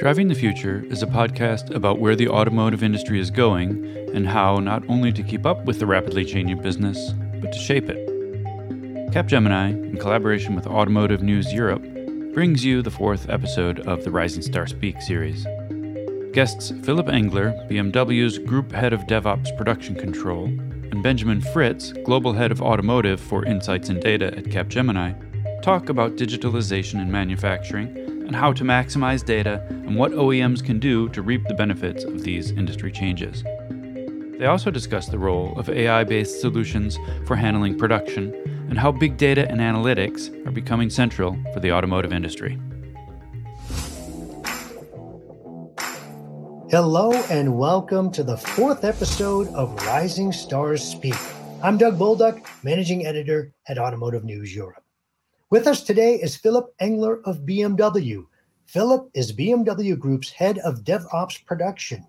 Driving the Future is a podcast about where the automotive industry is going and how not only to keep up with the rapidly changing business, but to shape it. Capgemini, in collaboration with Automotive News Europe, brings you the fourth episode of the Rising Star Speak series. Guests Philipp Engler, BMW's Group Head of DevOps Production Control, and Benjamin Fritz, Global Head of Automotive for Insights and Data at Capgemini, talk about digitalization in manufacturing how to maximize data and what OEMs can do to reap the benefits of these industry changes. They also discuss the role of AI based solutions for handling production and how big data and analytics are becoming central for the automotive industry. Hello, and welcome to the fourth episode of Rising Stars Speak. I'm Doug Bolduc, Managing Editor at Automotive News Europe. With us today is Philipp Engler of BMW. Philipp is BMW Group's head of DevOps production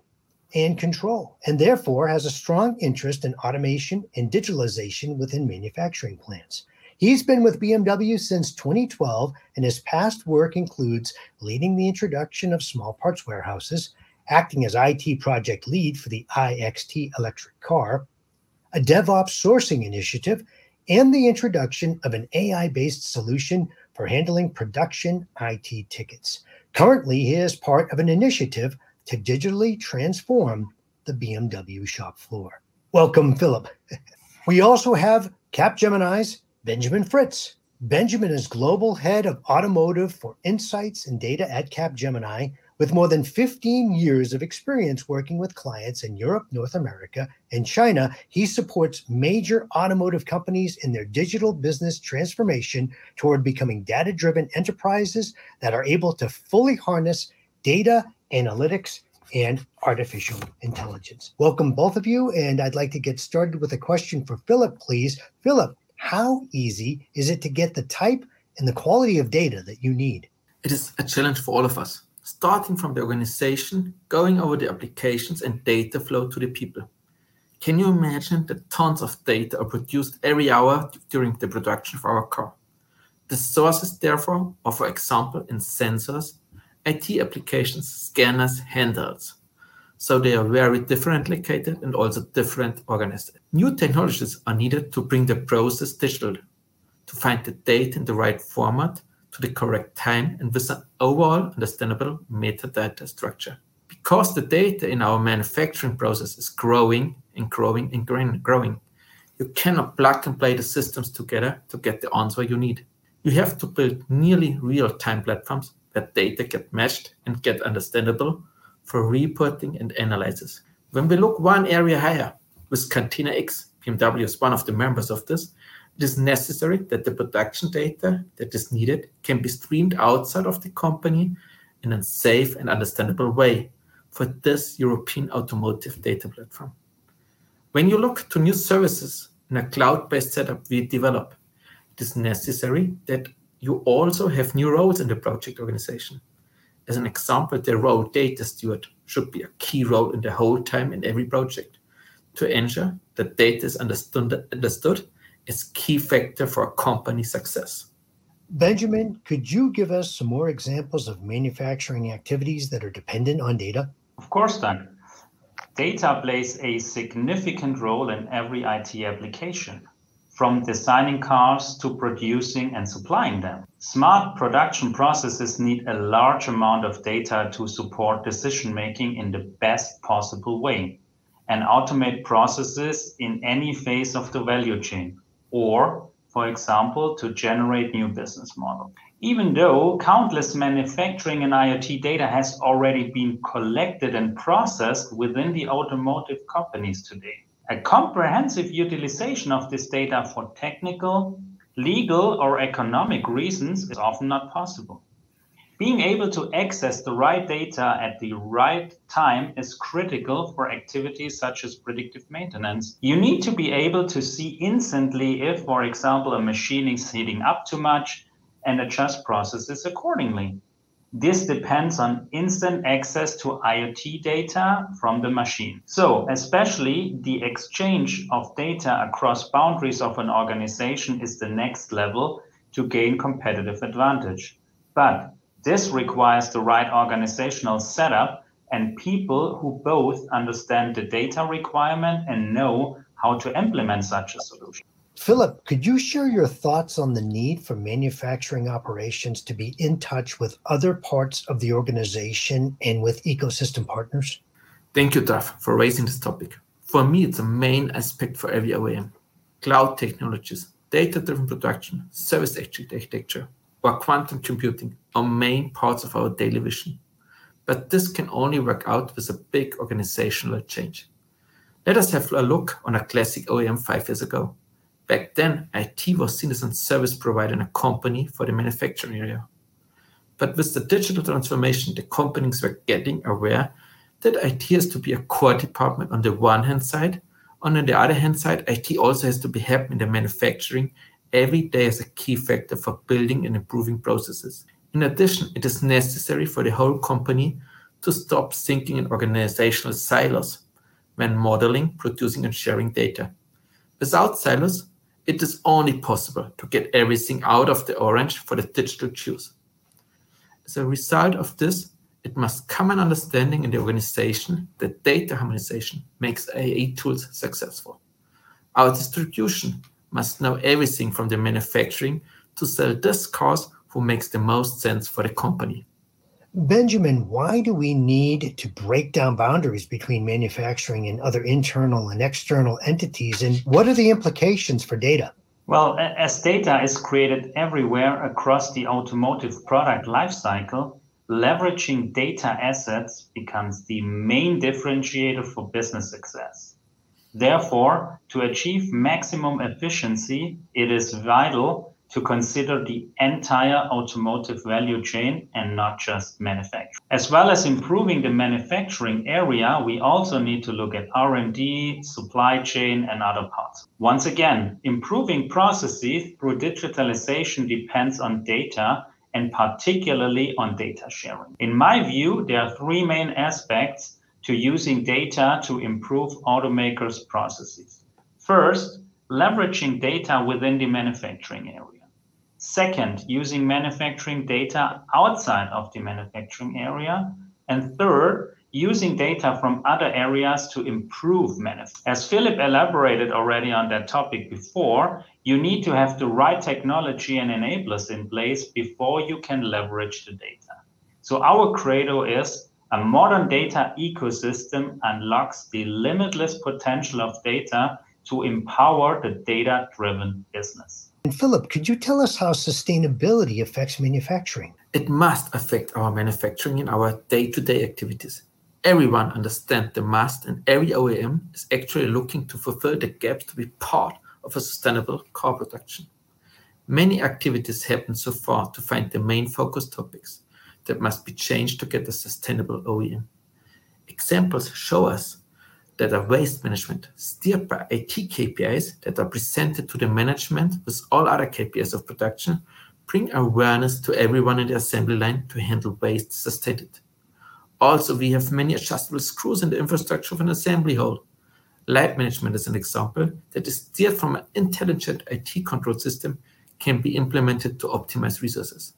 and control, and therefore has a strong interest in automation and digitalization within manufacturing plants. He's been with BMW since 2012, and his past work includes leading the introduction of small parts warehouses, acting as IT project lead for the iXT electric car, a DevOps sourcing initiative, and the introduction of an AI based solution for handling production IT tickets. Currently, he is part of an initiative to digitally transform the BMW shop floor. Welcome, Philipp. We also have Capgemini's Benjamin Fritz. Benjamin is global head of automotive for insights and data at Capgemini with more than 15 years of experience working with clients in Europe, North America, and China, he supports major automotive companies in their digital business transformation toward becoming data driven enterprises that are able to fully harness data, analytics, and artificial intelligence. Welcome, both of you. And I'd like to get started with a question for Philipp, please. Philipp, how easy is it to get the type and the quality of data that you need? It is a challenge for all of us starting from the organization, going over the applications and data flow to the people. Can you imagine that tons of data are produced every hour during the production of our car? The sources, therefore, are, for example, in sensors, IT applications, scanners, handhelds. So they are very different located and also different organized. New technologies are needed to bring the process digital, to find the data in the right format, to the correct time and with an overall understandable metadata structure. Because the data in our manufacturing process is growing and growing and growing you cannot plug and play the systems together to get the answer you need. You have to build nearly real-time platforms where data get matched and get understandable for reporting and analysis. When we look one area higher with Catena X, BMW is one of the members of this, it is necessary that the production data that is needed can be streamed outside of the company in a safe and understandable way for this European automotive data platform. When you look to new services in a cloud-based setup we develop, it is necessary that you also have new roles in the project organization. As an example, the role data steward should be a key role in the whole time in every project to ensure that data is understood, understood is key factor for a company success. Benjamin, could you give us some more examples of manufacturing activities that are dependent on data? Of course, Doug. Data plays a significant role in every IT application, from designing cars to producing and supplying them. Smart production processes need a large amount of data to support decision making in the best possible way and automate processes in any phase of the value chain or, for example, to generate new business models. Even though countless manufacturing and IoT data has already been collected and processed within the automotive companies today. A comprehensive utilization of this data for technical, legal, or economic reasons is often not possible. Being able to access the right data at the right time is critical for activities such as predictive maintenance. You need to be able to see instantly if, for example, a machine is heating up too much and adjust processes accordingly. This depends on instant access to IoT data from the machine. So, especially the exchange of data across boundaries of an organization is the next level to gain competitive advantage. But This requires the right organizational setup and people who both understand the data requirement and know how to implement such a solution. Philipp, could you share your thoughts on the need for manufacturing operations to be in touch with other parts of the organization and with ecosystem partners? Thank you, Duff, for raising this topic. For me, it's a main aspect for every OEM. Cloud technologies, data driven production, service architecture, or quantum computing are main parts of our daily vision. But this can only work out with a big organizational change. Let us have a look on a classic OEM five years ago. Back then, IT was seen as a service provider in a company for the manufacturing area. But with the digital transformation, the companies were getting aware that IT has to be a core department on the one hand side, and on the other hand side, IT also has to be helping the manufacturing every day as a key factor for building and improving processes. In addition, it is necessary for the whole company to stop thinking in organizational silos when modeling, producing, and sharing data. Without silos, it is only possible to get everything out of the orange for the digital juice. As a result of this, it must come an understanding in the organization that data harmonization makes AI tools successful. Our distribution must know everything from the manufacturing to sell this cars who makes the most sense for the company. Benjamin, why do we need to break down boundaries between manufacturing and other internal and external entities? And what are the implications for data? Well, as data is created everywhere across the automotive product lifecycle, leveraging data assets becomes the main differentiator for business success. Therefore, to achieve maximum efficiency, it is vital to consider the entire automotive value chain and not just manufacturing. As well as improving the manufacturing area, we also need to look at R&D, supply chain, and other parts. Once again, improving processes through digitalization depends on data and particularly on data sharing. In my view, there are three main aspects to using data to improve automakers' processes. First, leveraging data within the manufacturing area. Second, using manufacturing data outside of the manufacturing area. And third, using data from other areas to improve manufacturing. As Philipp elaborated already on that topic before, you need to have the right technology and enablers in place before you can leverage the data. So our credo is a modern data ecosystem unlocks the limitless potential of data to empower the data-driven business. And Philipp, could you tell us how sustainability affects manufacturing? It must affect our manufacturing and our day to day activities. Everyone understands the must, and every OEM is actually looking to fulfill the gaps to be part of a sustainable car production. Many activities happen so far to find the main focus topics that must be changed to get a sustainable OEM. Examples show us that are waste management, steered by IT KPIs that are presented to the management with all other KPIs of production, bring awareness to everyone in the assembly line to handle waste sustained. Also, we have many adjustable screws in the infrastructure of an assembly hall. Light management is an example that is steered from an intelligent IT control system can be implemented to optimize resources.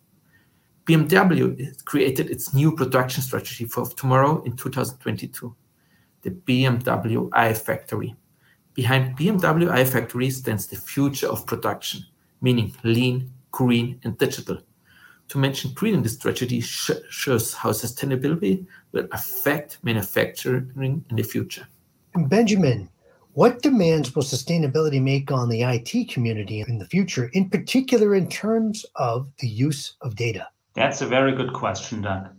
BMW created its new production strategy for tomorrow in 2022 the BMW iFactory. Behind BMW iFactory stands the future of production, meaning lean, green, and digital. To mention green in this strategy sh shows how sustainability will affect manufacturing in the future. Benjamin, what demands will sustainability make on the IT community in the future, in particular in terms of the use of data? That's a very good question, Doug.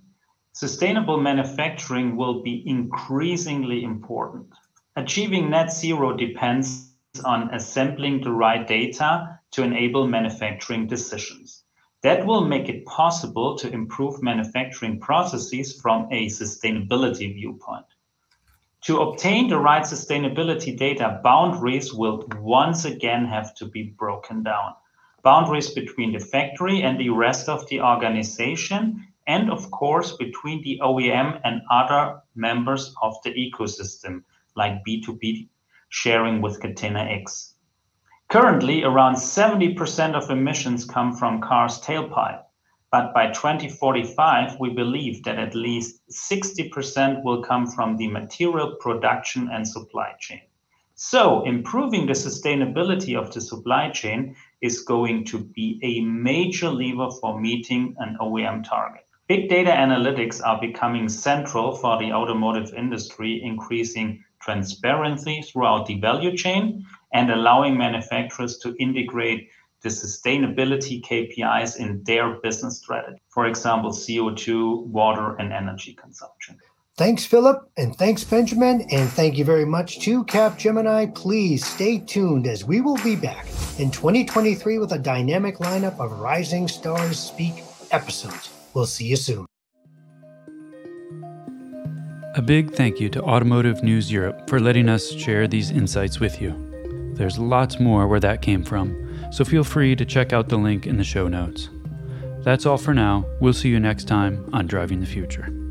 Sustainable manufacturing will be increasingly important. Achieving net zero depends on assembling the right data to enable manufacturing decisions. That will make it possible to improve manufacturing processes from a sustainability viewpoint. To obtain the right sustainability data, boundaries will once again have to be broken down. Boundaries between the factory and the rest of the organization and of course between the OEM and other members of the ecosystem, like B2B sharing with Catena-X. Currently, around 70% of emissions come from cars' tailpipe. But by 2045, we believe that at least 60% will come from the material production and supply chain. So, improving the sustainability of the supply chain is going to be a major lever for meeting an OEM target. Big data analytics are becoming central for the automotive industry, increasing transparency throughout the value chain and allowing manufacturers to integrate the sustainability KPIs in their business strategy. For example, CO2, water, and energy consumption. Thanks, Philipp, and thanks, Benjamin, and thank you very much to Capgemini. Please stay tuned as we will be back in 2023 with a dynamic lineup of Rising Stars Speak episodes. We'll see you soon. A big thank you to Automotive News Europe for letting us share these insights with you. There's lots more where that came from, so feel free to check out the link in the show notes. That's all for now. We'll see you next time on Driving the Future.